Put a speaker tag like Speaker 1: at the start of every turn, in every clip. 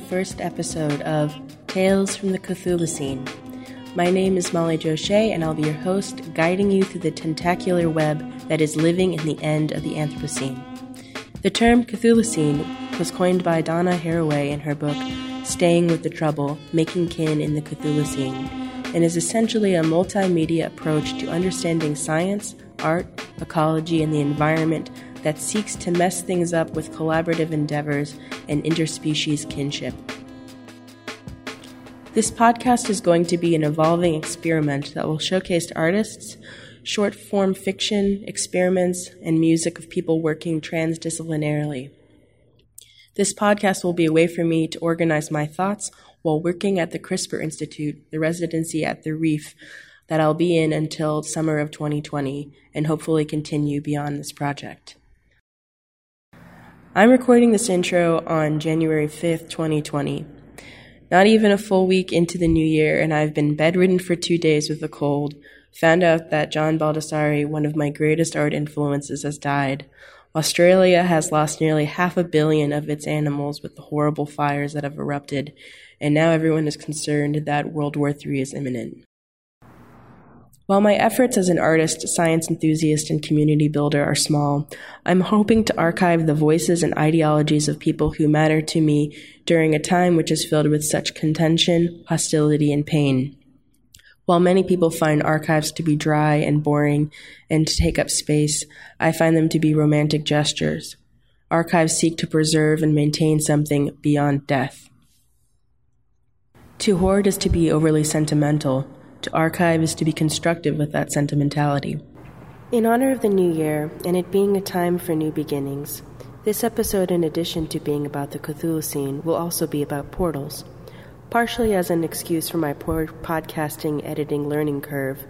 Speaker 1: first episode of Tales from the Cthulucene My name is Molly Joche, and I'll be your host, guiding you through the tentacular web that is living in the end of the Anthropocene. The term Cthulucene was coined by Donna Haraway in her book Staying with the Trouble Making Kin in the Cthulucene and is essentially a multimedia approach to understanding science, art, ecology, and the environment that seeks to mess things up with collaborative endeavors and interspecies kinship. This podcast is going to be an evolving experiment that will showcase artists, short form fiction, experiments, and music of people working transdisciplinarily. This podcast will be a way for me to organize my thoughts while working at the CRISPR Institute, the residency at the Reef that I'll be in until summer of 2020, and hopefully continue beyond this project. I'm recording this intro on January 5th, 2020. Not even a full week into the new year, and I've been bedridden for two days with a cold. Found out that John Baldessari, one of my greatest art influences, has died. Australia has lost nearly half a billion of its animals with the horrible fires that have erupted, and now everyone is concerned that World War III is imminent. While my efforts as an artist, science enthusiast, and community builder are small, I'm hoping to archive the voices and ideologies of people who matter to me during a time which is filled with such contention, hostility, and pain. While many people find archives to be dry and boring and to take up space, I find them to be romantic gestures. Archives seek to preserve and maintain something beyond death. To hoard is to be overly sentimental to archive is to be constructive with that sentimentality. In honor of the new year, and it being a time for new beginnings, this episode, in addition to being about the Cthulucene, will also be about portals. Partially as an excuse for my poor podcasting editing learning curve,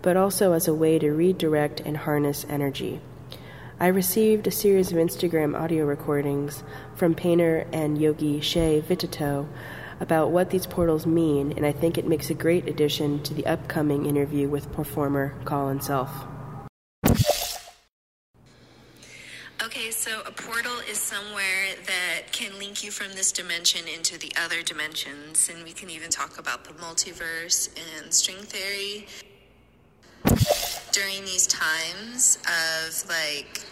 Speaker 1: but also as a way to redirect and harness energy. I received a series of Instagram audio recordings from painter and yogi Shea Vititow about what these portals mean, and I think it makes a great addition to the upcoming interview with performer Colin Self.
Speaker 2: Okay, so a portal is somewhere that can link you from this dimension into the other dimensions, and we can even talk about the multiverse and string theory. During these times of like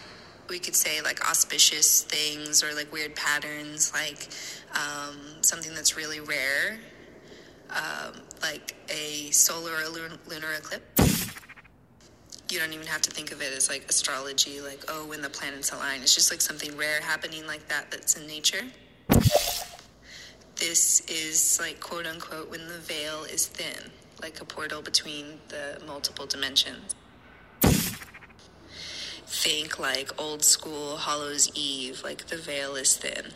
Speaker 2: we could say like auspicious things or like weird patterns, like um, something that's really rare, um, like a solar or lunar eclipse. You don't even have to think of it as like astrology, like, oh, when the planets align. It's just like something rare happening like that that's in nature. This is like quote unquote when the veil is thin, like a portal between the multiple dimensions think like old school Hallows Eve, like the veil is thin.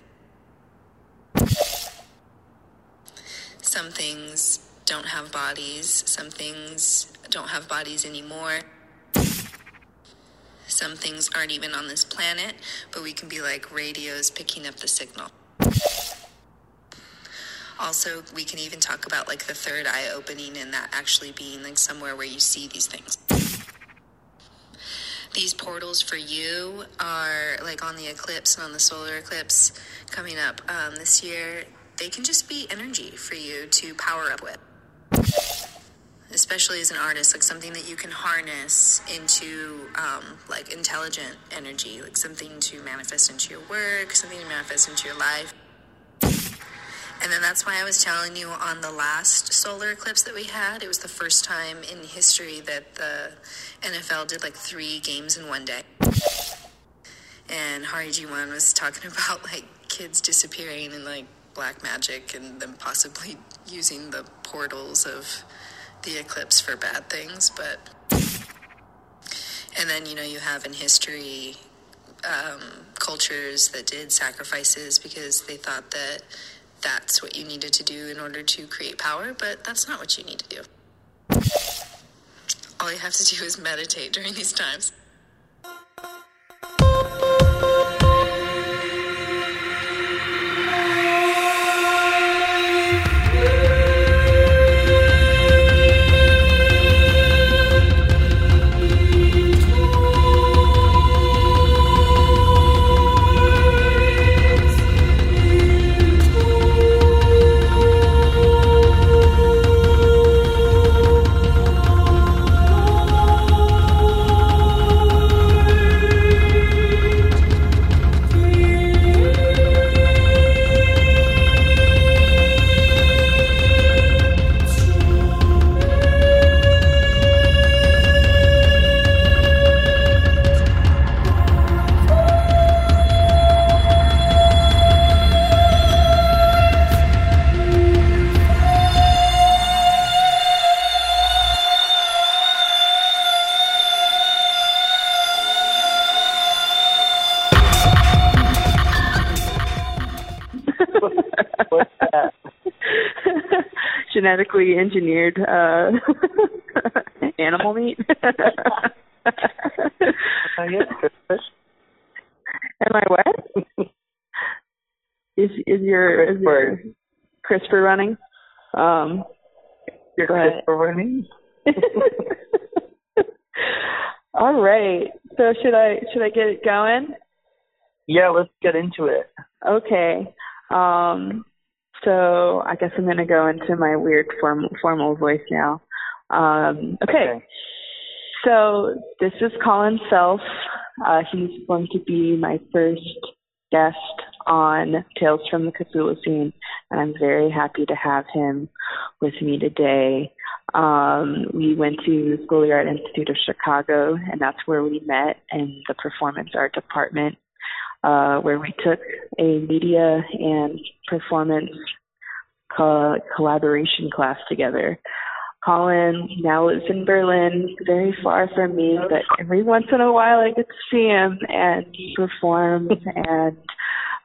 Speaker 2: Some things don't have bodies, some things don't have bodies anymore. Some things aren't even on this planet, but we can be like radios picking up the signal. Also, we can even talk about like the third eye opening and that actually being like somewhere where you see these things these portals for you are like on the eclipse and on the solar eclipse coming up um, this year, they can just be energy for you to power up with. Especially as an artist, like something that you can harness into um, like intelligent energy, like something to manifest into your work, something to manifest into your life. And then that's why I was telling you on the last solar eclipse that we had, it was the first time in history that the NFL did like three games in one day. And Hari G1 was talking about like kids disappearing and like black magic and them possibly using the portals of the eclipse for bad things. But, and then, you know, you have in history um, cultures that did sacrifices because they thought that that's what you needed to do in order to create power, but that's not what you need to do. All you have to do is meditate during these times.
Speaker 3: Genetically engineered uh animal meat. Am I what? is is your is your CRISPR running? Um,
Speaker 4: your CRISPR running.
Speaker 3: All right. So should I should I get it going?
Speaker 4: Yeah, let's get into it.
Speaker 3: Okay. Um so I guess I'm going to go into my weird form, formal voice now. Um okay. okay. So this is Colin Self. Uh, he's going to be my first guest on Tales from the Cthulucene, and I'm very happy to have him with me today. Um, we went to the School of Art Institute of Chicago, and that's where we met in the performance art department, uh, where we took a media and performance co- collaboration class together. Colin now lives in Berlin, very far from me, but every once in a while I get to see him and he performs and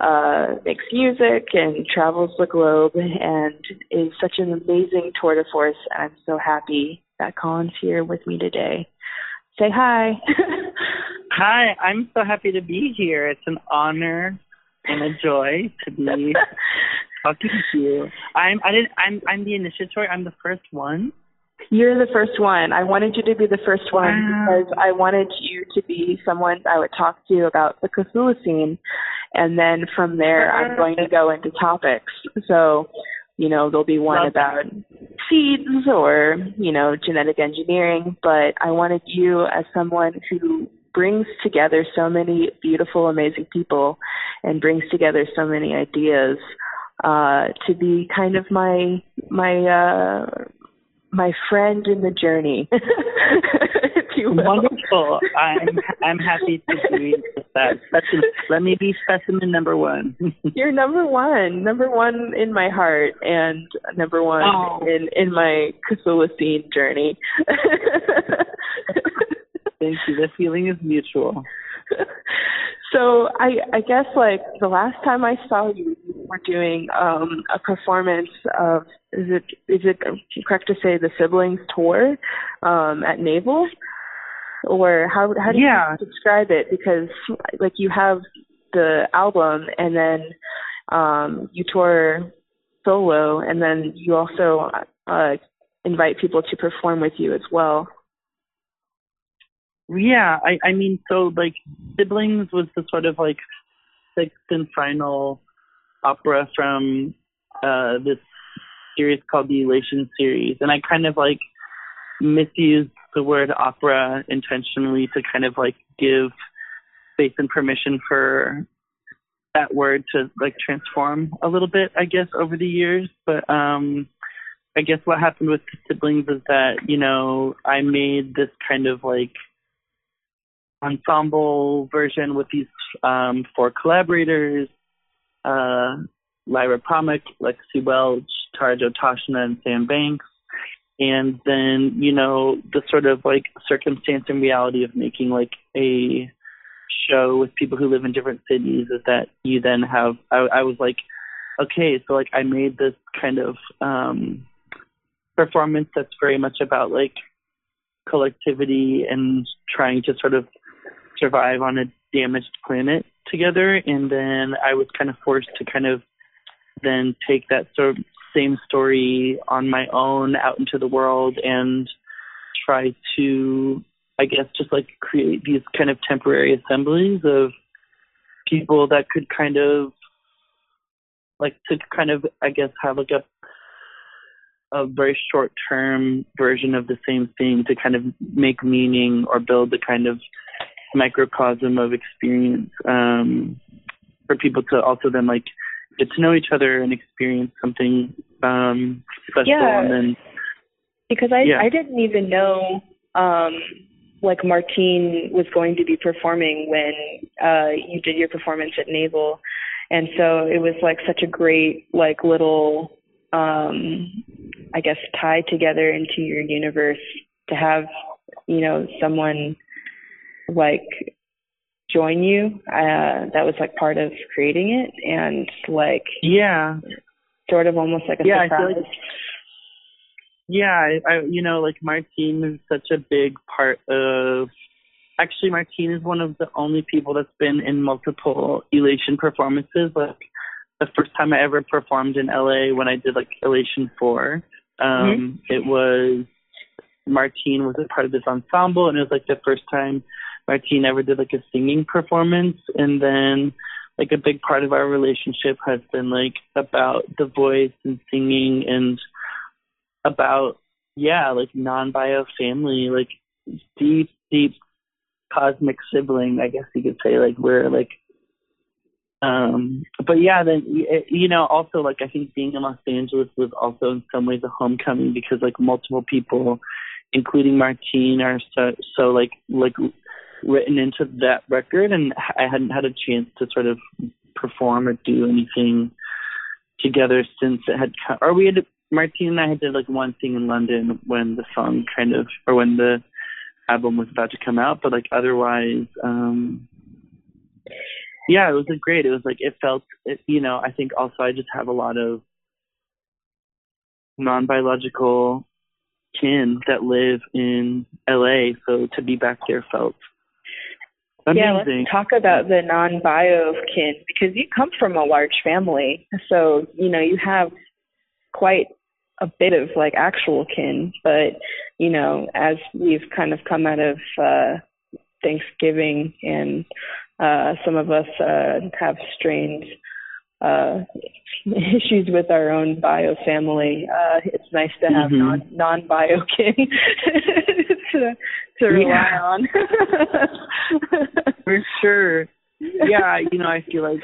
Speaker 3: uh makes music and travels the globe and is such an amazing tour de force. I'm so happy that Colin's here with me today. Say hi.
Speaker 4: hi, I'm so happy to be here. It's an honor and a joy to be talking to you. I'm I didn't I'm I'm the initiatory. I'm the first one.
Speaker 3: You're the first one. I wanted you to be the first one wow. because I wanted you to be someone I would talk to about the Cthulhu scene. And then from there, I'm going to go into topics. So, you know, there'll be one Love about that. seeds or, you know, genetic engineering. But I wanted you as someone who brings together so many beautiful, amazing people and brings together so many ideas uh, to be kind of my my uh, my friend in the journey.
Speaker 4: Wonderful. I'm I'm happy to be with that. Specimen, let me be specimen number one.
Speaker 3: You're number one, number one in my heart, and number one oh. in in my Cthulhu journey.
Speaker 4: Thank you. The feeling is mutual.
Speaker 3: so I I guess like the last time I saw you, you were doing um a performance of is it is it correct to say the siblings tour um at Navel? Or how how do
Speaker 4: yeah.
Speaker 3: you describe it? Because like you have the album and then um you tour solo and then you also uh invite people to perform with you as well.
Speaker 4: Yeah, I I mean, so like siblings was the sort of like sixth and final opera from uh this series called the Elation series, and I kind of like misused the word opera intentionally to kind of like give space and permission for that word to like transform a little bit, I guess, over the years. But um I guess what happened with the siblings is that, you know, I made this kind of like ensemble version with these um, four collaborators, uh, Lyra Pramuk, Lexi Welch, Tara Toshna, and Sam Banks. And then, you know, the sort of like circumstance and reality of making like a show with people who live in different cities is that you then have, I, I was like, okay, so like I made this kind of um, performance that's very much about like collectivity and trying to sort of survive on a damaged planet together. And then I was kind of forced to kind of then take that sort of same story on my own out into the world and try to, I guess, just like create these kind of temporary assemblies of people that could kind of like to kind of, I guess, have like a a very short term version of the same thing to kind of make meaning or build the kind of microcosm of experience um, for people to also then like get to know each other and experience something um, special.
Speaker 3: Yeah,
Speaker 4: and then,
Speaker 3: because I
Speaker 4: yeah.
Speaker 3: I didn't even know um, like Martine was going to be performing when uh, you did your performance at Navel, and so it was like such a great like little um, I guess tie together into your universe to have you know someone like join you. Uh, that was like part of creating it, and like
Speaker 4: yeah,
Speaker 3: sort of almost like a
Speaker 4: yeah,
Speaker 3: surprise.
Speaker 4: I feel like, yeah, I, I you know like Martine is such a big part of. Actually, Martine is one of the only people that's been in multiple Elation performances. Like the first time I ever performed in LA when I did like Elation Four, um, mm-hmm. it was Martine was a part of this ensemble, and it was like the first time Martine ever did like a singing performance, and then like a big part of our relationship has been like about the voice and singing and about yeah like non-bio family like deep deep cosmic sibling i guess you could say like we're like um but yeah then you know also like i think being in los angeles was also in some ways a homecoming because like multiple people including martine are so so like like written into that record, and I hadn't had a chance to sort of perform or do anything together since it had. Come, Or we had Martine and I had did like one thing in London when the song kind of, or when the album was about to come out, but like otherwise, um yeah, it was a great. It was like it felt, it, you know. I think also I just have a lot of non-biological kin that live in LA, so to be back there felt Amazing.
Speaker 3: Yeah, let's talk about the non-bio kin because you come from a large family, so you know you have quite a bit of like actual kin. But you know, as we've kind of come out of uh, Thanksgiving, and uh, some of us uh, have strained uh, issues with our own bio family, uh, it's nice to have mm-hmm. non non bio kin to to rely yeah. on.
Speaker 4: For sure. Yeah, you know, I feel like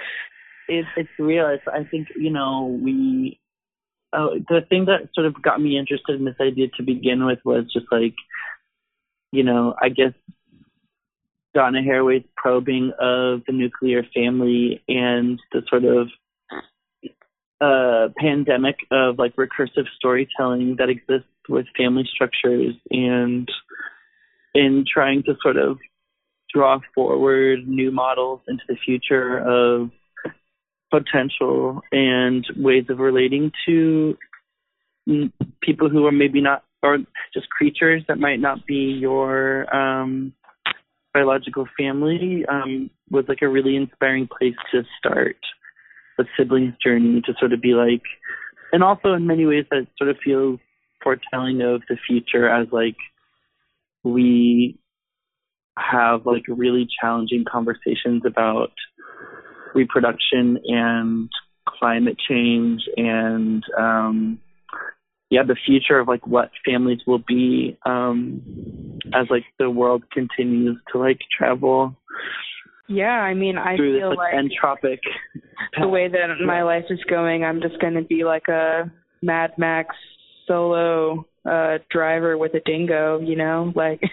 Speaker 4: it's it's real. It's, I think you know we. Uh, the thing that sort of got me interested in this idea to begin with was just like, you know, I guess Donna Haraway's probing of the nuclear family and the sort of uh, pandemic of like recursive storytelling that exists with family structures and in trying to sort of draw forward new models into the future of potential and ways of relating to people who are maybe not or just creatures that might not be your um biological family um was like a really inspiring place to start a sibling's journey to sort of be like, and also in many ways that sort of feels foretelling of the future as like we have like really challenging conversations about reproduction and climate change and um yeah the future of like what families will be um as like the world continues to like travel
Speaker 3: yeah, I mean, I
Speaker 4: feel
Speaker 3: this,
Speaker 4: like, like entropic.
Speaker 3: The way that my life is going, I'm just going to be like a Mad Max solo uh driver with a dingo, you know, like.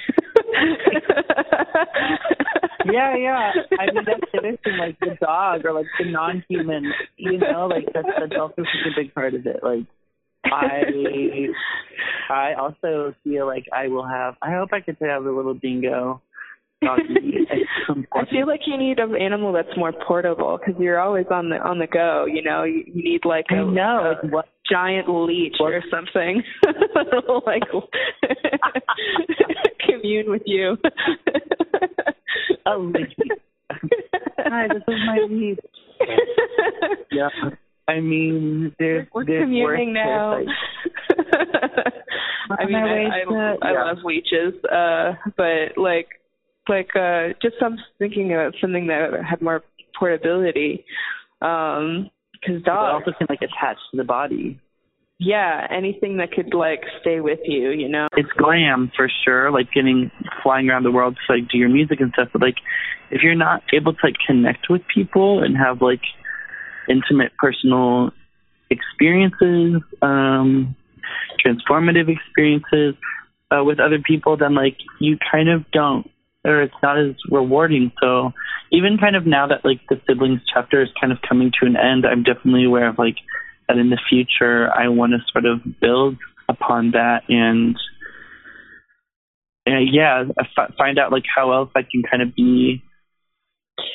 Speaker 4: yeah, yeah. I mean, that's interesting. Like the dog or like the non-human, you know, like that's that's also such a big part of it. Like I I also feel like I will have. I hope I could say have a little dingo
Speaker 3: I feel like you need an animal that's more portable because you're always on the on the go. You know, you, you need like a,
Speaker 4: I know
Speaker 3: a what giant leech what? or something, like commune with you.
Speaker 4: a leech. Hi, this is my leech. yeah. I mean, there's
Speaker 3: we're
Speaker 4: there's
Speaker 3: communing now. I mean, I, I, to, I yeah. love leeches, uh, but like like uh just some thinking of something that had more portability um because dogs
Speaker 4: also can like attach to the body.
Speaker 3: Yeah anything that could like stay with you you know?
Speaker 4: It's glam for sure like getting flying around the world to like do your music and stuff but like if you're not able to like connect with people and have like intimate personal experiences um transformative experiences uh, with other people then like you kind of don't or it's not as rewarding. So even kind of now that like the siblings chapter is kind of coming to an end, I'm definitely aware of like that in the future I want to sort of build upon that and uh, yeah, f- find out like how else I can kind of be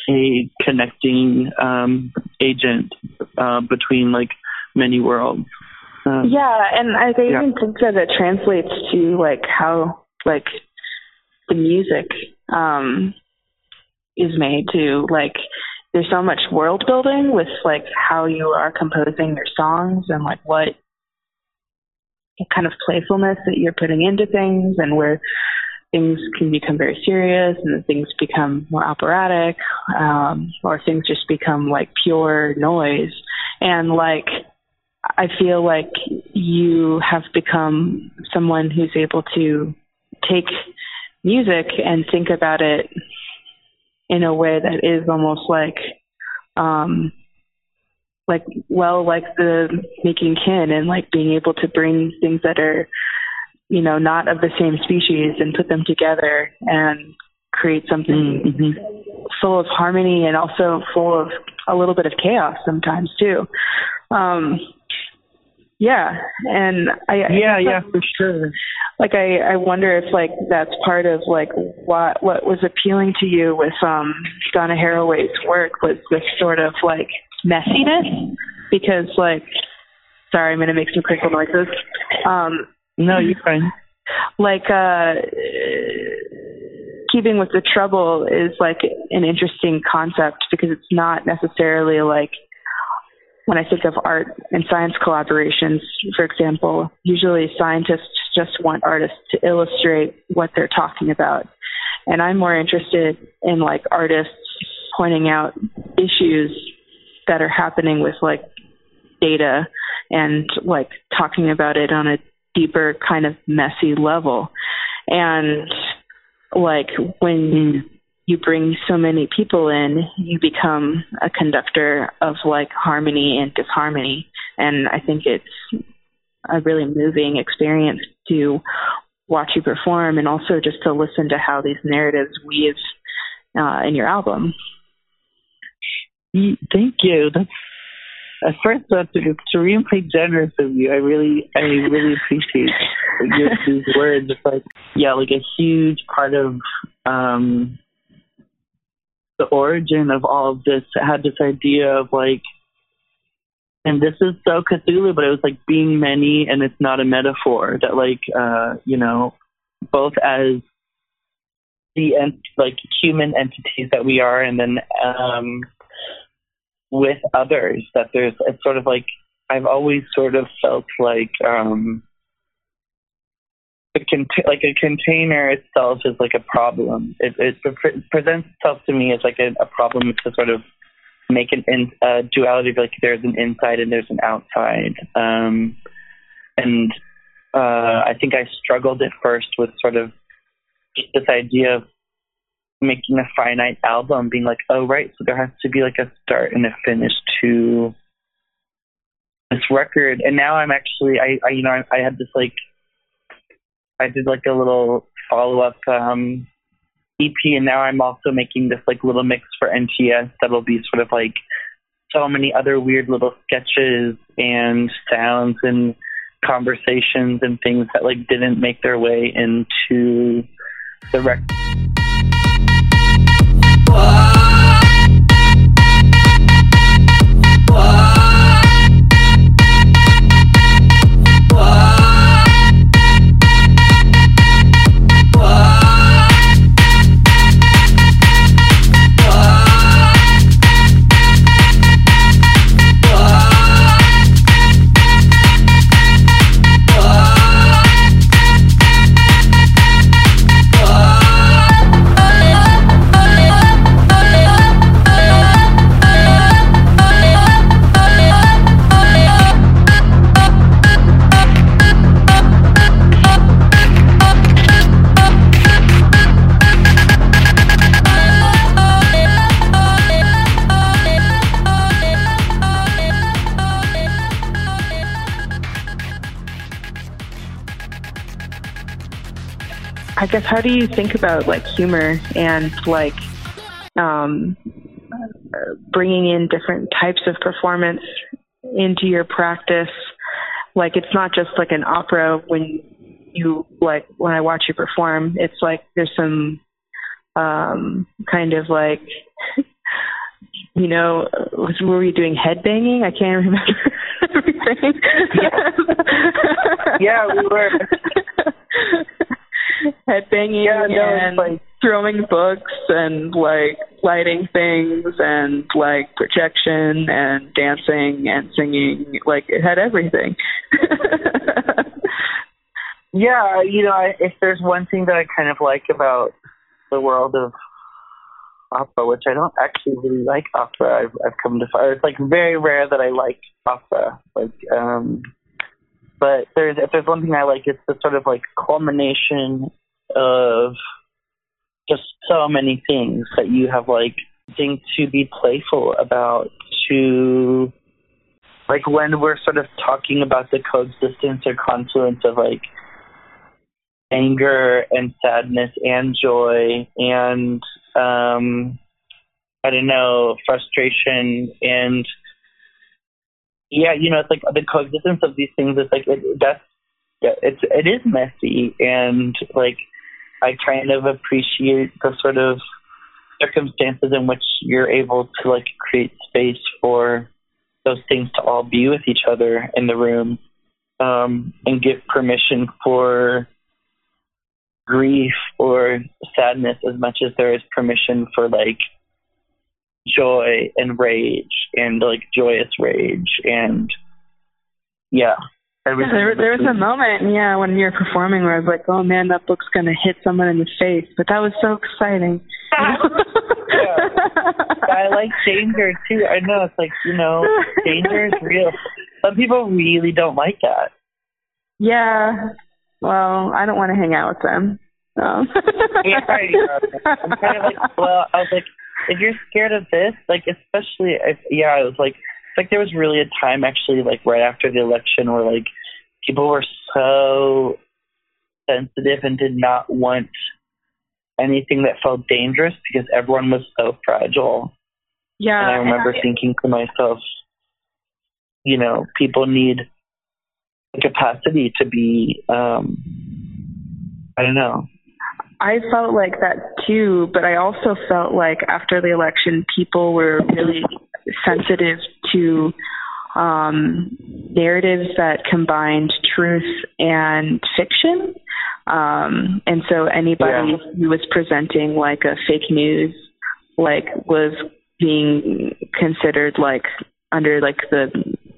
Speaker 4: a connecting um, agent uh, between like many worlds. Um,
Speaker 3: yeah, and I
Speaker 4: Yeah.
Speaker 3: even think that it translates to like how like the music um is made to like there's so much world building with like how you are composing your songs and like what kind of playfulness that you're putting into things and where things can become very serious and things become more operatic um or things just become like pure noise. And like I feel like you have become someone who's able to take music and think about it in a way that is almost like um like well like the making kin and like being able to bring things that are you know not of the same species and put them together and create something
Speaker 4: mhm.
Speaker 3: full of harmony and also full of a little bit of chaos sometimes too. Um yeah, and I I
Speaker 4: Yeah,
Speaker 3: think
Speaker 4: yeah, for sure.
Speaker 3: like I I wonder if like that's part of like what what was appealing to you with um Donna Haraway's work was this sort of like messiness because like sorry I'm gonna make some crinkle noises um
Speaker 4: No, you're fine.
Speaker 3: like uh keeping with the trouble is like an interesting concept because it's not necessarily like when I think of art and science collaborations, for example, usually scientists just want artists to illustrate what they're talking about. And I'm more interested in like artists pointing out issues that are happening with like data and like talking about it on a deeper kind of messy level. And like when hmm. You bring so many people in, you become a conductor of like harmony and disharmony. And I think it's a really moving experience to watch you perform and also just to listen to how these narratives weave uh, in your album.
Speaker 4: Thank you. That's at first that's extremely generous of you. I really, I really appreciate your, these words. It's like, yeah, like a huge part of um, the origin of all of this had this idea of like, and this is so Cthulhu, but it was like being many, and it's not a metaphor. That like, uh, you know, both as the ent- like human entities that we are, and then um, with others that there's it's sort of like I've always sort of felt like um a con- like a container itself is like a problem. It, it pre- presents itself to me as like a, a problem to sort of make an in, uh, duality of like there's an inside and there's an outside. Um, and uh, I think I struggled at first with sort of this idea of making a finite album, being like, oh right, so there has to be like a start and a finish to this record. And now I'm actually, I, I you know, I, I had this like, I did like a little follow up um, EP, and now I'm also making this like little mix for NTS that'll be sort of like so many other weird little sketches and sounds and conversations and things that like didn't make their way into the record.
Speaker 3: How do you think about like humor and like um, bringing in different types of performance into your practice? Like it's not just like an opera when you like when I watch you perform. It's like there's some um, kind of like you know was, were we doing head banging? I can't remember. everything.
Speaker 4: Yeah, yeah we were
Speaker 3: headbanging
Speaker 4: yeah, no,
Speaker 3: and
Speaker 4: like
Speaker 3: throwing books and like lighting things and like projection and dancing and singing. Like it had everything.
Speaker 4: yeah, you know, I, if there's one thing that I kind of like about the world of opera, which I don't actually really like opera. I've I've come to find it's like very rare that I like opera. Like um but there's if there's one thing I like it's the sort of like culmination of just so many things that you have like thing to be playful about to like when we're sort of talking about the coexistence or confluence of like anger and sadness and joy and um I don't know, frustration and yeah, you know, it's like the coexistence of these things is like it, that's it's it is messy and like I kind of appreciate the sort of circumstances in which you're able to like create space for those things to all be with each other in the room um, and give permission for grief or sadness as much as there is permission for like joy and rage and like joyous rage and yeah.
Speaker 3: Yeah, there, there was a moment, yeah, when you were performing where I was like, "Oh man, that book's gonna hit someone in the face," but that was so exciting.
Speaker 4: yeah. I like danger too. I know it's like you know, danger is real. Some people really don't like that.
Speaker 3: Yeah, well, I don't want to hang out with them. Um.
Speaker 4: yeah, I'm kind of like, well, I was like, if you're scared of this, like especially, if, yeah, I was like, like there was really a time actually, like right after the election, where like people were so sensitive and did not want anything that felt dangerous because everyone was so fragile.
Speaker 3: Yeah,
Speaker 4: and I remember thinking to myself, you know, people need the capacity to be, um, I don't know,
Speaker 3: I felt like that too, but I also felt like after the election, people were really sensitive to um, narratives that combined truth and fiction. Um, and so anybody
Speaker 4: Yeah.
Speaker 3: who was presenting like a fake news, like was being considered like under like the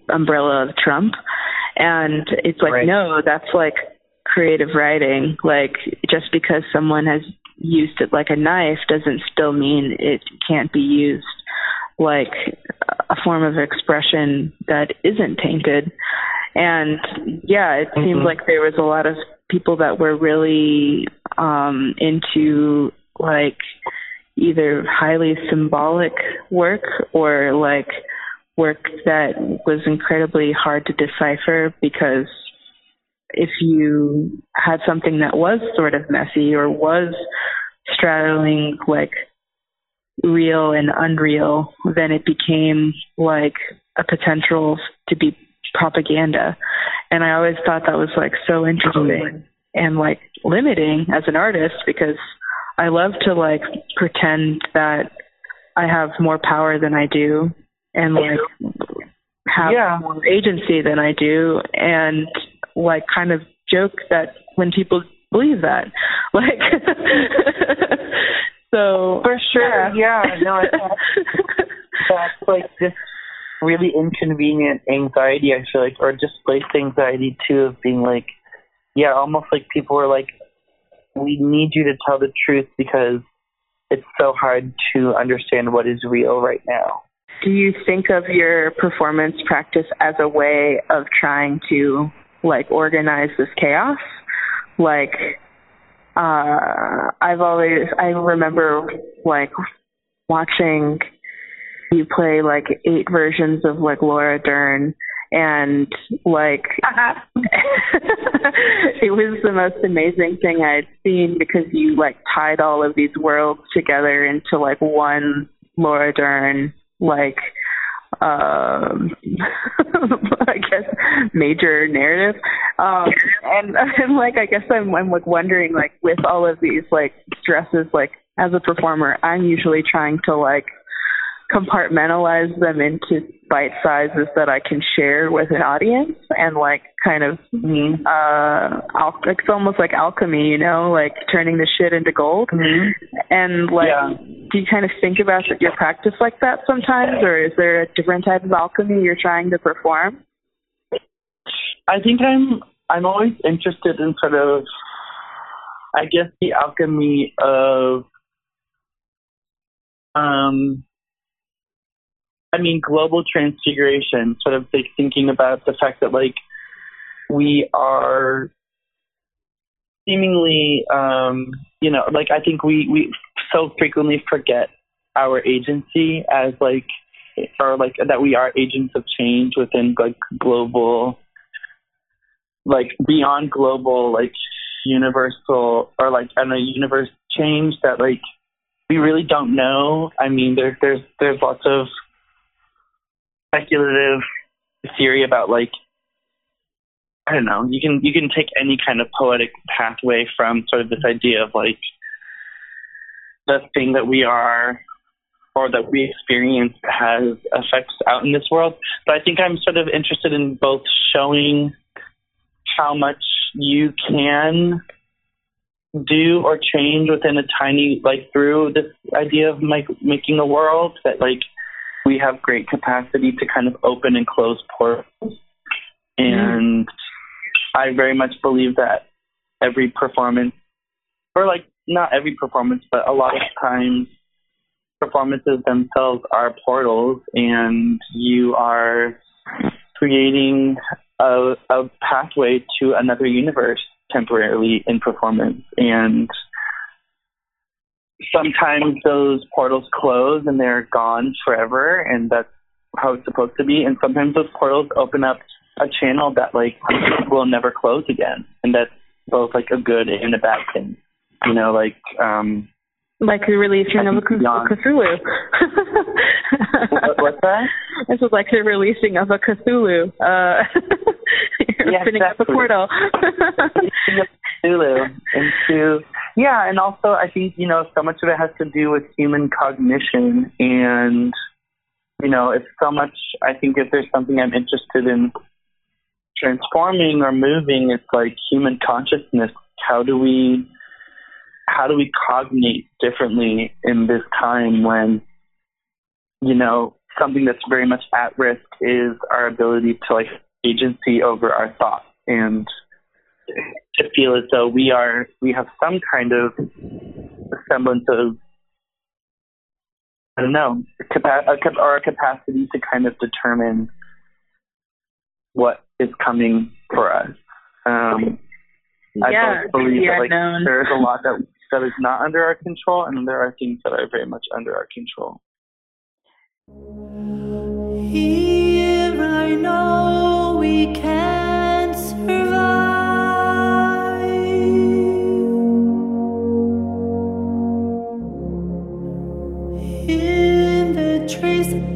Speaker 3: umbrella of Trump. And it's like,
Speaker 4: Right.
Speaker 3: no, that's like creative writing. Like just because someone has used it like a knife doesn't still mean it can't be used like a form of expression that isn't tainted. And yeah, it seems
Speaker 4: Mhm.
Speaker 3: like there was a lot of people that were really um into like either highly symbolic work or like work that was incredibly hard to decipher because if you had something that was sort of messy or was straddling like real and unreal, then it became like a potential to be propaganda. And I always thought that was like so interesting and like limiting as an artist because I love to like pretend that I have more power than I do and like have
Speaker 4: Yeah.
Speaker 3: more agency than I do and like kind of joke that when people believe that. Like so
Speaker 4: For sure, yeah, no, I thought- that's like this really inconvenient anxiety I feel like or displaced anxiety too of being like yeah, almost like people were like we need you to tell the truth because it's so hard to understand what is real right now.
Speaker 3: Do you think of your performance practice as a way of trying to like organize this chaos? Like uh I've always I remember like watching you play like eight versions of like Laura Dern and like it was the most amazing thing I had seen because you like tied all of these worlds together into like one Laura Dern like um I guess major narrative. Um and and like I guess I'm I'm like wondering like with all of these like stresses like as a performer I'm usually trying to like compartmentalize them into bite sizes that I can share with an audience and like kind of
Speaker 4: Mm-hmm.
Speaker 3: uh al- it's almost like alchemy, you know, like turning the shit into gold.
Speaker 4: Mhm.
Speaker 3: And like
Speaker 4: Yeah.
Speaker 3: do you kind of think about your practice like that sometimes or is there a different type of alchemy you're trying to perform?
Speaker 4: I think I'm I'm always interested in sort of I guess the alchemy of um I mean global transfiguration, sort of like thinking about the fact that like we are seemingly um you know, like I think we we so frequently forget our agency as like or like that we are agents of change within like global like beyond global like universal or like I don't know universe change that like we really don't know. I mean there there's there's lots of speculative theory about like I don't know, you can you can take any kind of poetic pathway from sort of this idea of like the thing that we are or that we experience has effects out in this world. But I think I'm sort of interested in both showing how much you can do or change within a tiny like through this idea of like making a world that like we have great capacity to kind of open and close portals. And I very much believe that every performance or like not every performance but a lot of times performances themselves are portals and you are creating a, a pathway to another universe temporarily in performance. And sometimes those portals close and they're gone forever and that's how it's supposed to be and sometimes those portals open up a channel that like will never close again and that's both like a good and a bad thing you know like um
Speaker 3: Like the releasing of a Cthulhu.
Speaker 4: what, what's that
Speaker 3: This is like the releasing of a Cthulhu. Uh, you're
Speaker 4: Yeah,
Speaker 3: opening up a portal.
Speaker 4: Cthulhu into yeah, and also I think you know so much of it has to do with human cognition, and you know it's so much. I think if there's something I'm interested in transforming or moving, it's like human consciousness. How do we how do we cognate differently in this time when you know something that's very much at risk is our ability to like agency over our thoughts and to feel as though we are we have some kind of semblance of I don't know capa- a or a capacity to kind of determine what is coming for us. Um,
Speaker 3: yeah,
Speaker 4: I both believe
Speaker 3: the
Speaker 4: that like
Speaker 3: unknown.
Speaker 4: there is a lot that that is not under our control, and there are things that are very much under our control.
Speaker 5: Here I know we can trace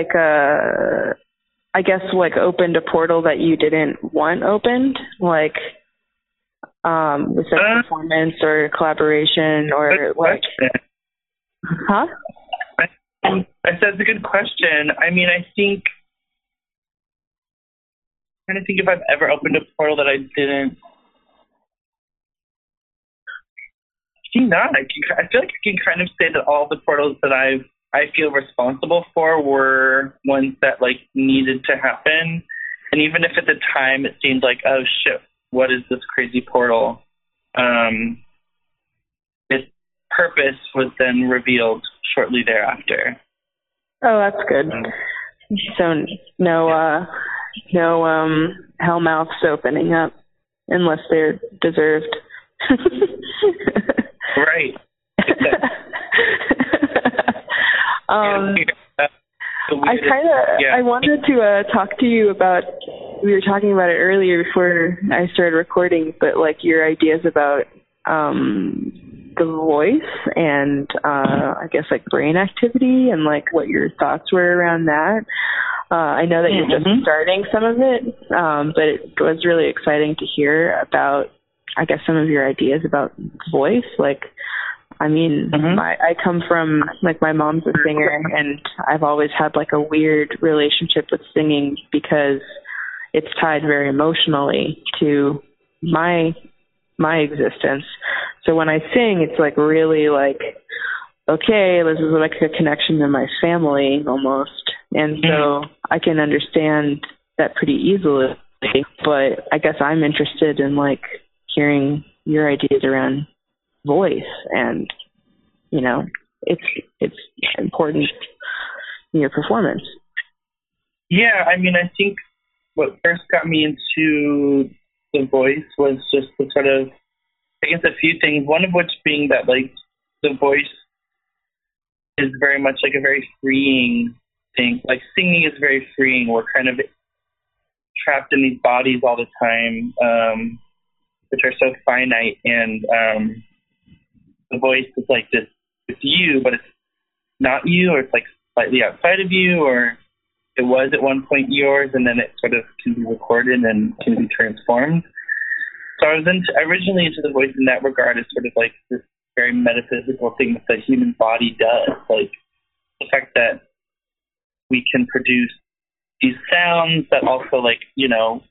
Speaker 3: like uh I guess like opened a portal that you didn't want opened? Like um with a
Speaker 4: Uh,
Speaker 3: performance or collaboration or like huh?
Speaker 4: I said it's a good question. I mean, I think I'm trying to think if I've ever opened a portal that I didn't. I think not. I, can, I feel like I can kind of say that all the portals that I've I feel responsible for were ones that like needed to happen, and even if at the time it seemed like, oh shit, what is this crazy portal? Um, its purpose was then revealed shortly thereafter.
Speaker 3: Oh, that's good. So no, uh, no um, hell mouths opening up unless they're deserved.
Speaker 4: right.
Speaker 3: Um, I kind of
Speaker 4: yeah.
Speaker 3: I wanted to uh, talk to you about. We were talking about it earlier before I started recording, but like your ideas about um the voice and uh I guess like brain activity and like what your thoughts were around that. Uh I know that you're
Speaker 4: Mhm.
Speaker 3: just starting some of it, um, but it was really exciting to hear about I guess some of your ideas about voice, like I mean,
Speaker 4: Mhm.
Speaker 3: my, I come from like my mom's a singer, and I've always had like a weird relationship with singing because it's tied very emotionally to my my existence. So when I sing, it's like really like okay, this is like a connection to my family almost, and so I can understand that pretty easily. But I guess I'm interested in like hearing your ideas around voice and you know it's it's important in your performance
Speaker 4: Yeah, I mean, I think what first got me into the voice was just the sort of, I guess, a few things. One of which being that like the voice is very much like a very freeing thing. Like singing is very freeing. We're kind of trapped in these bodies all the time, um, which are so finite, and um, the voice is like this. It's you, but it's not you, or it's like slightly outside of you, or it was at one point yours, and then it sort of can be recorded and can be transformed. So I was into, originally into the voice in that regard as sort of like this very metaphysical thing that the human body does, like the fact that we can produce these sounds that also like you know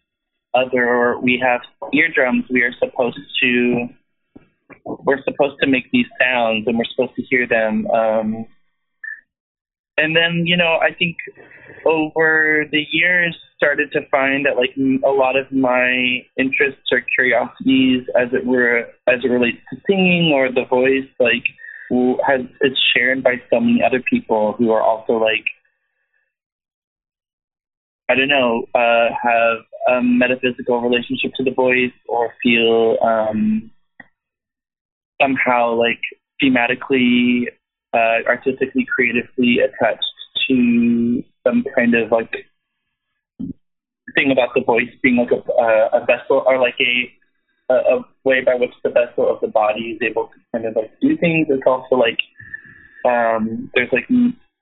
Speaker 4: other we have eardrums we are supposed to we're supposed to make these sounds and we're supposed to hear them um and then you know i think over the years started to find that like a lot of my interests or curiosities as it were as it relates to singing or the voice like has it's shared by so many other people who are also like I don't know, uh, have a metaphysical relationship to the voice or feel um, somehow like thematically, uh, artistically, creatively attached to some kind of like thing about the voice being like a, a, a vessel or like a, a, way by which the vessel of the body is able to kind of like do things. It's also like um, there's like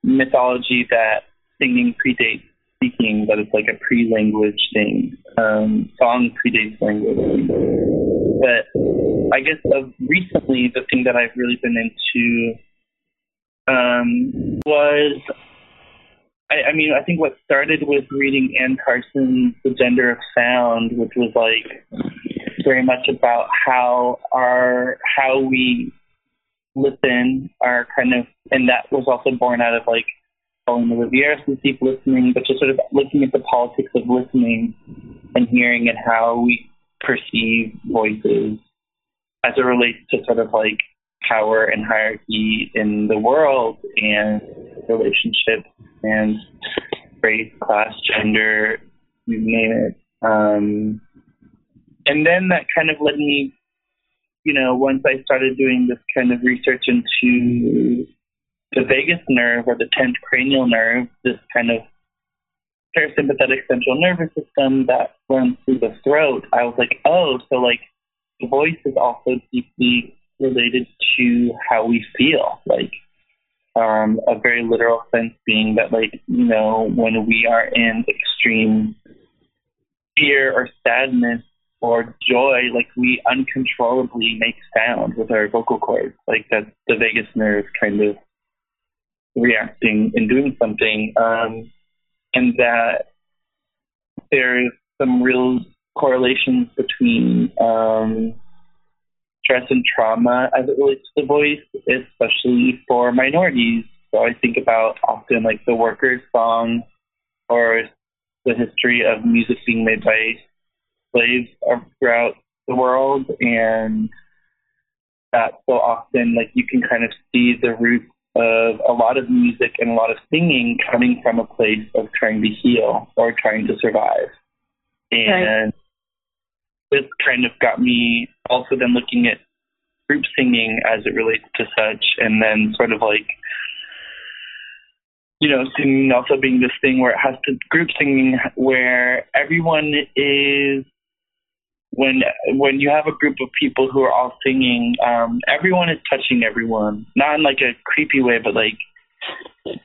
Speaker 4: mythology that singing predates speaking, but it's like a pre-language thing. Um, song predates language. But I guess of recently, the thing that I've really been into um, was, I, I mean, I think what started with reading Anne Carson's The Gender of Sound, which was like very much about how our how we listen are kind of, and that was also born out of like Pauline Oliveros with deep listening, but just sort of looking at the politics of listening and hearing and how we perceive voices as it relates to sort of like power and hierarchy in the world and relationships and race, class, gender, you name it. Um, and then that kind of led me, you know, once I started doing this kind of research into the vagus nerve or the tenth cranial nerve, this kind of parasympathetic central nervous system that runs through the throat, I was like, oh, so like the voice is also deeply related to how we feel. Like um, a very literal sense being that like, you know, when we are in extreme fear or sadness or joy, like we uncontrollably make sound with our vocal cords. Like that's the vagus nerve kind of reacting and doing something. Um, and that there's some real correlations between um, stress and trauma as it relates to the voice, especially for minorities. So I think about often like the workers' song or the history of music being made by slaves throughout the world, and that so often, like you can kind of see the roots of a lot of music and a lot of singing coming from a place of trying to heal or trying to survive. And this kind of got me also then looking at group singing as it relates to such, and then sort of like, you know, singing also being this thing where it has to group singing where everyone is when when you have a group of people who are all singing, um, everyone is touching everyone, not in like a creepy way, but like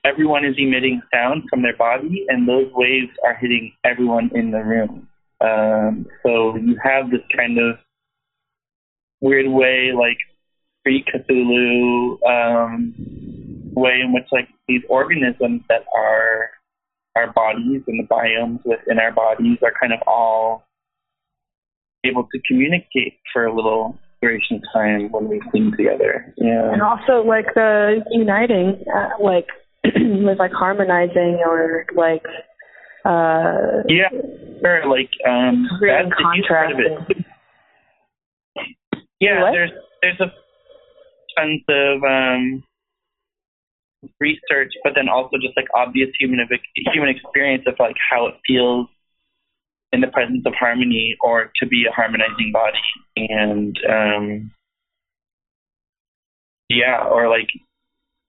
Speaker 4: everyone is emitting sound from their body, and those waves are hitting everyone in the room. Um, so you have this kind of weird way, like pre Cthulhu um, way in which like these organisms that are our bodies and the biomes within our bodies are kind of all able to communicate for a little duration of time when we sing together. Yeah.
Speaker 3: And also like the uniting, uh, like with like harmonizing or like uh
Speaker 4: yeah, sure. Like um, that's the part of it. Yeah,
Speaker 3: What?
Speaker 4: there's there's a tons of um research, but then also just like obvious human human experience of like how it feels in the presence of harmony or to be a harmonizing body. And um yeah or like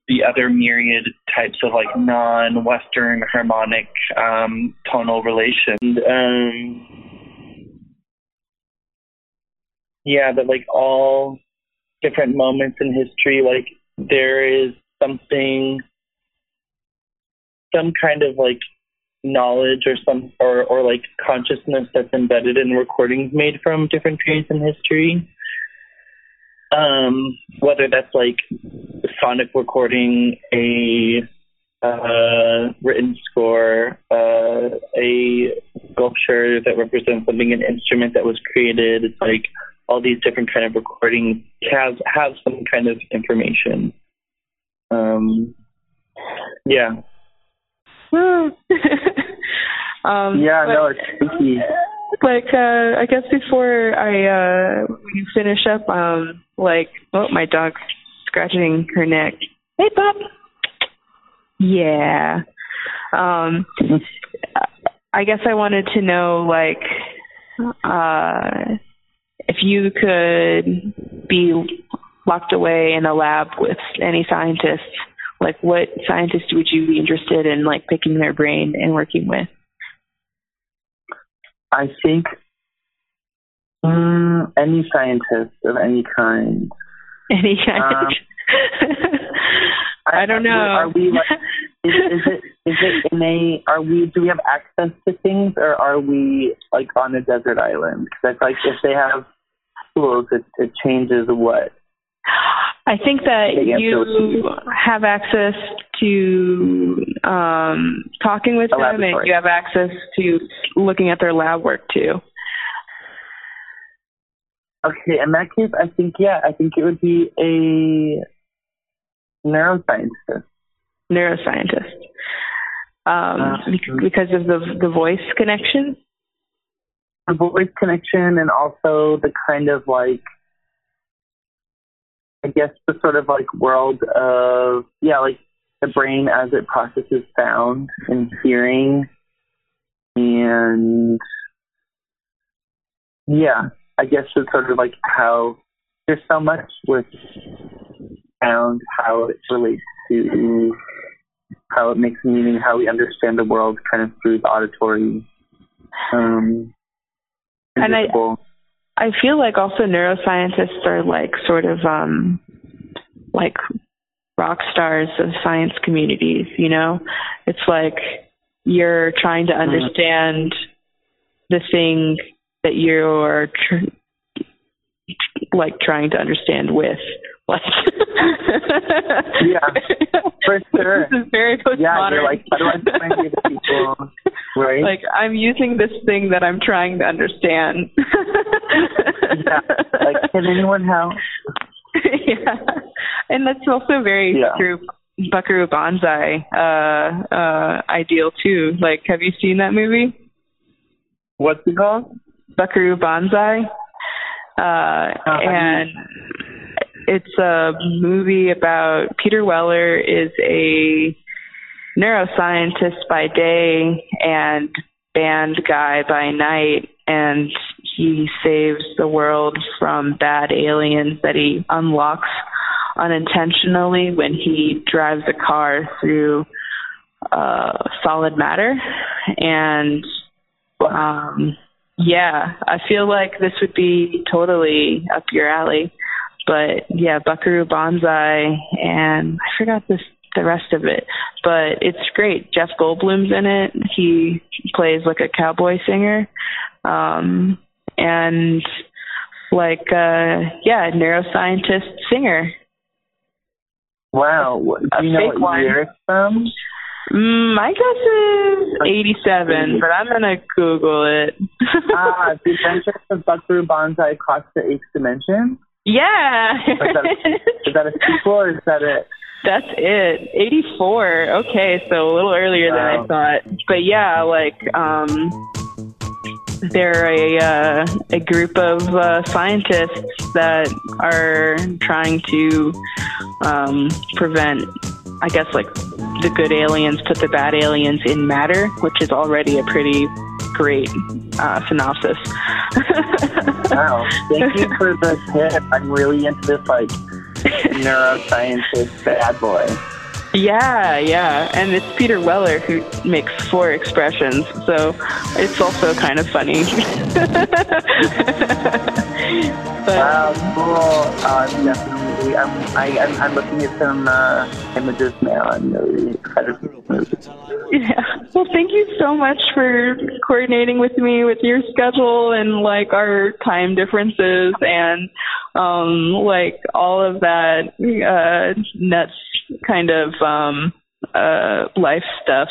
Speaker 4: the other myriad types of like non-western harmonic um tonal relations um yeah that like all different moments in history like there is something some kind of like knowledge or some or or like consciousness that's embedded in recordings made from different periods in history. Um whether that's like sonic recording a uh written score uh a sculpture that represents something an instrument that was created it's like all these different kind of recordings have have some kind of information. Um yeah
Speaker 3: um
Speaker 4: yeah
Speaker 3: but-
Speaker 4: no it's spooky
Speaker 3: like uh I guess before I uh we finish up um like oh my dog's scratching her neck. Hey Bob. Yeah. Um I guess I wanted to know like uh if you could be locked away in a lab with any scientists, like what scientists would you be interested in like picking their brain and working with?
Speaker 4: I think mm, any scientist of any kind.
Speaker 3: Any kind
Speaker 4: Um,
Speaker 3: I don't know.
Speaker 4: Are we like? Is, is it is it in a? Are we? Do we have access to things, or are we like on a desert island? Because I feel like if they have tools, it, it changes what.
Speaker 3: I think that you have access to um talking with them and you have access to looking at their lab work too.
Speaker 4: Okay, in that case, I think yeah, I think it would be a neuroscientist.
Speaker 3: Neuroscientist. Um
Speaker 4: Uh,
Speaker 3: because of the the voice connection.
Speaker 4: the voice connection and also the kind of like I guess the sort of like world of yeah, like the brain as it processes sound and hearing and yeah, I guess it's sort of like how there's so much with sound, how it relates to how it makes meaning, how we understand the world kind of through the auditory um
Speaker 3: And I-
Speaker 4: invisible.
Speaker 3: I feel like also neuroscientists are like sort of um like rock stars of science communities, you know? It's like you're trying to understand the thing that you're tr- like trying to understand with like
Speaker 4: Yeah, for sure.
Speaker 3: this is very postmodern
Speaker 4: Yeah, you're like, how do I explain to the people, right?
Speaker 3: like I'm using this thing that I'm trying to understand.
Speaker 4: yeah, like, can anyone help?
Speaker 3: yeah, and that's also very
Speaker 4: Yeah.
Speaker 3: Buckaroo, Buckaroo Banzai uh, uh, ideal too. Like, have you seen that movie?
Speaker 4: What's it called?
Speaker 3: Buckaroo Banzai. Uh, and it's a movie about Peter Weller is a neuroscientist by day and band guy by night, and he saves the world from bad aliens that he unlocks unintentionally when he drives a car through uh, solid matter. And um, yeah, I feel like this would be totally up your alley. But yeah, Buckaroo Banzai, and I forgot this the rest of it, but it's great. Jeff Goldblum's in it. He plays like a cowboy singer, um, and like uh, yeah, neuroscientist singer.
Speaker 4: Wow.
Speaker 3: A
Speaker 4: Do you know
Speaker 3: fake
Speaker 4: what
Speaker 3: one.
Speaker 4: year it's from?
Speaker 3: Mm, my guess is 87, but I'm gonna Google it.
Speaker 4: ah, The Adventures of Buckaroo Banzai Across the Eighth Dimension.
Speaker 3: yeah.
Speaker 4: Is that, is that a sequel or is that it?
Speaker 3: That's it. 84. Okay, so a little earlier than I thought. But yeah, like um they're a uh, a group of uh, scientists that are trying to um, prevent, I guess, like the good aliens put the bad aliens in matter, which is already a pretty great uh, synopsis.
Speaker 4: Wow. Thank you for the tip. I'm really into this like neuroscientist bad boy.
Speaker 3: Yeah, yeah. And it's Peter Weller who makes four expressions, so it's also kind of funny. but
Speaker 4: Wow, cool. Uh, I'm. I'm. I, I'm. I'm looking at some uh, images now. I'm really excited
Speaker 3: yeah. Well, thank you so much for coordinating with me with your schedule and like our time differences and um like all of that uh nuts kind of um uh life stuff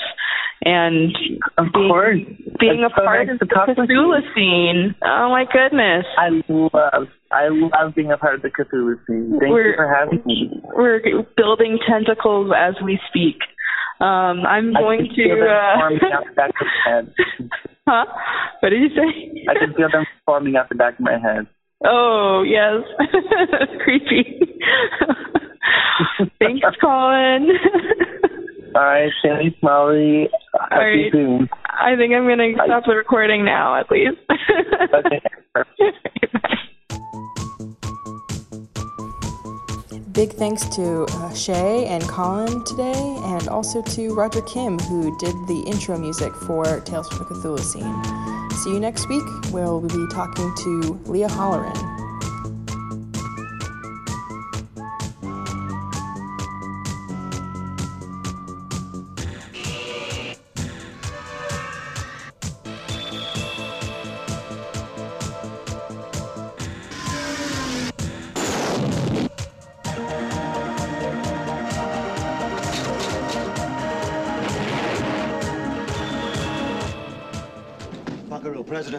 Speaker 3: and
Speaker 4: Of
Speaker 3: being,
Speaker 4: course.
Speaker 3: being a
Speaker 4: so
Speaker 3: part
Speaker 4: nice
Speaker 3: of the
Speaker 4: to talk with you.
Speaker 3: Cthulhu scene. Oh my goodness.
Speaker 4: I love. I love being a part of the Cthulhu scene. Thank
Speaker 3: We're-
Speaker 4: you for having me.
Speaker 3: We're building tentacles as we speak. Um, I'm
Speaker 4: I
Speaker 3: going
Speaker 4: can feel
Speaker 3: to.
Speaker 4: them
Speaker 3: Uh,
Speaker 4: forming out the back of my head.
Speaker 3: huh? What did you say?
Speaker 4: I can feel them forming out the back of my head.
Speaker 3: Oh yes, That's creepy. Thanks, Colin.
Speaker 4: All right, Shanny Smalley. Talk to
Speaker 3: right.
Speaker 4: soon.
Speaker 3: I think I'm gonna stop the recording now, at least.
Speaker 4: Okay.
Speaker 1: Big thanks to uh, Shea and Colin today, and also to Roger Kim, who did the intro music for Tales from the Cthulucene. See you next week, where we'll be talking to Leah Holleran.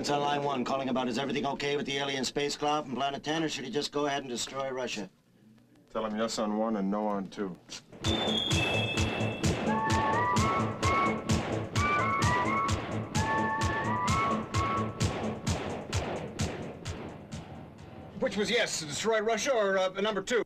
Speaker 6: Buckaroo, on line one, calling about is everything okay with the alien spacecraft from Planet 10, or should he just go ahead and destroy Russia?
Speaker 7: Tell him yes on one and no on two.
Speaker 8: Which was yes, to destroy Russia or uh, number two?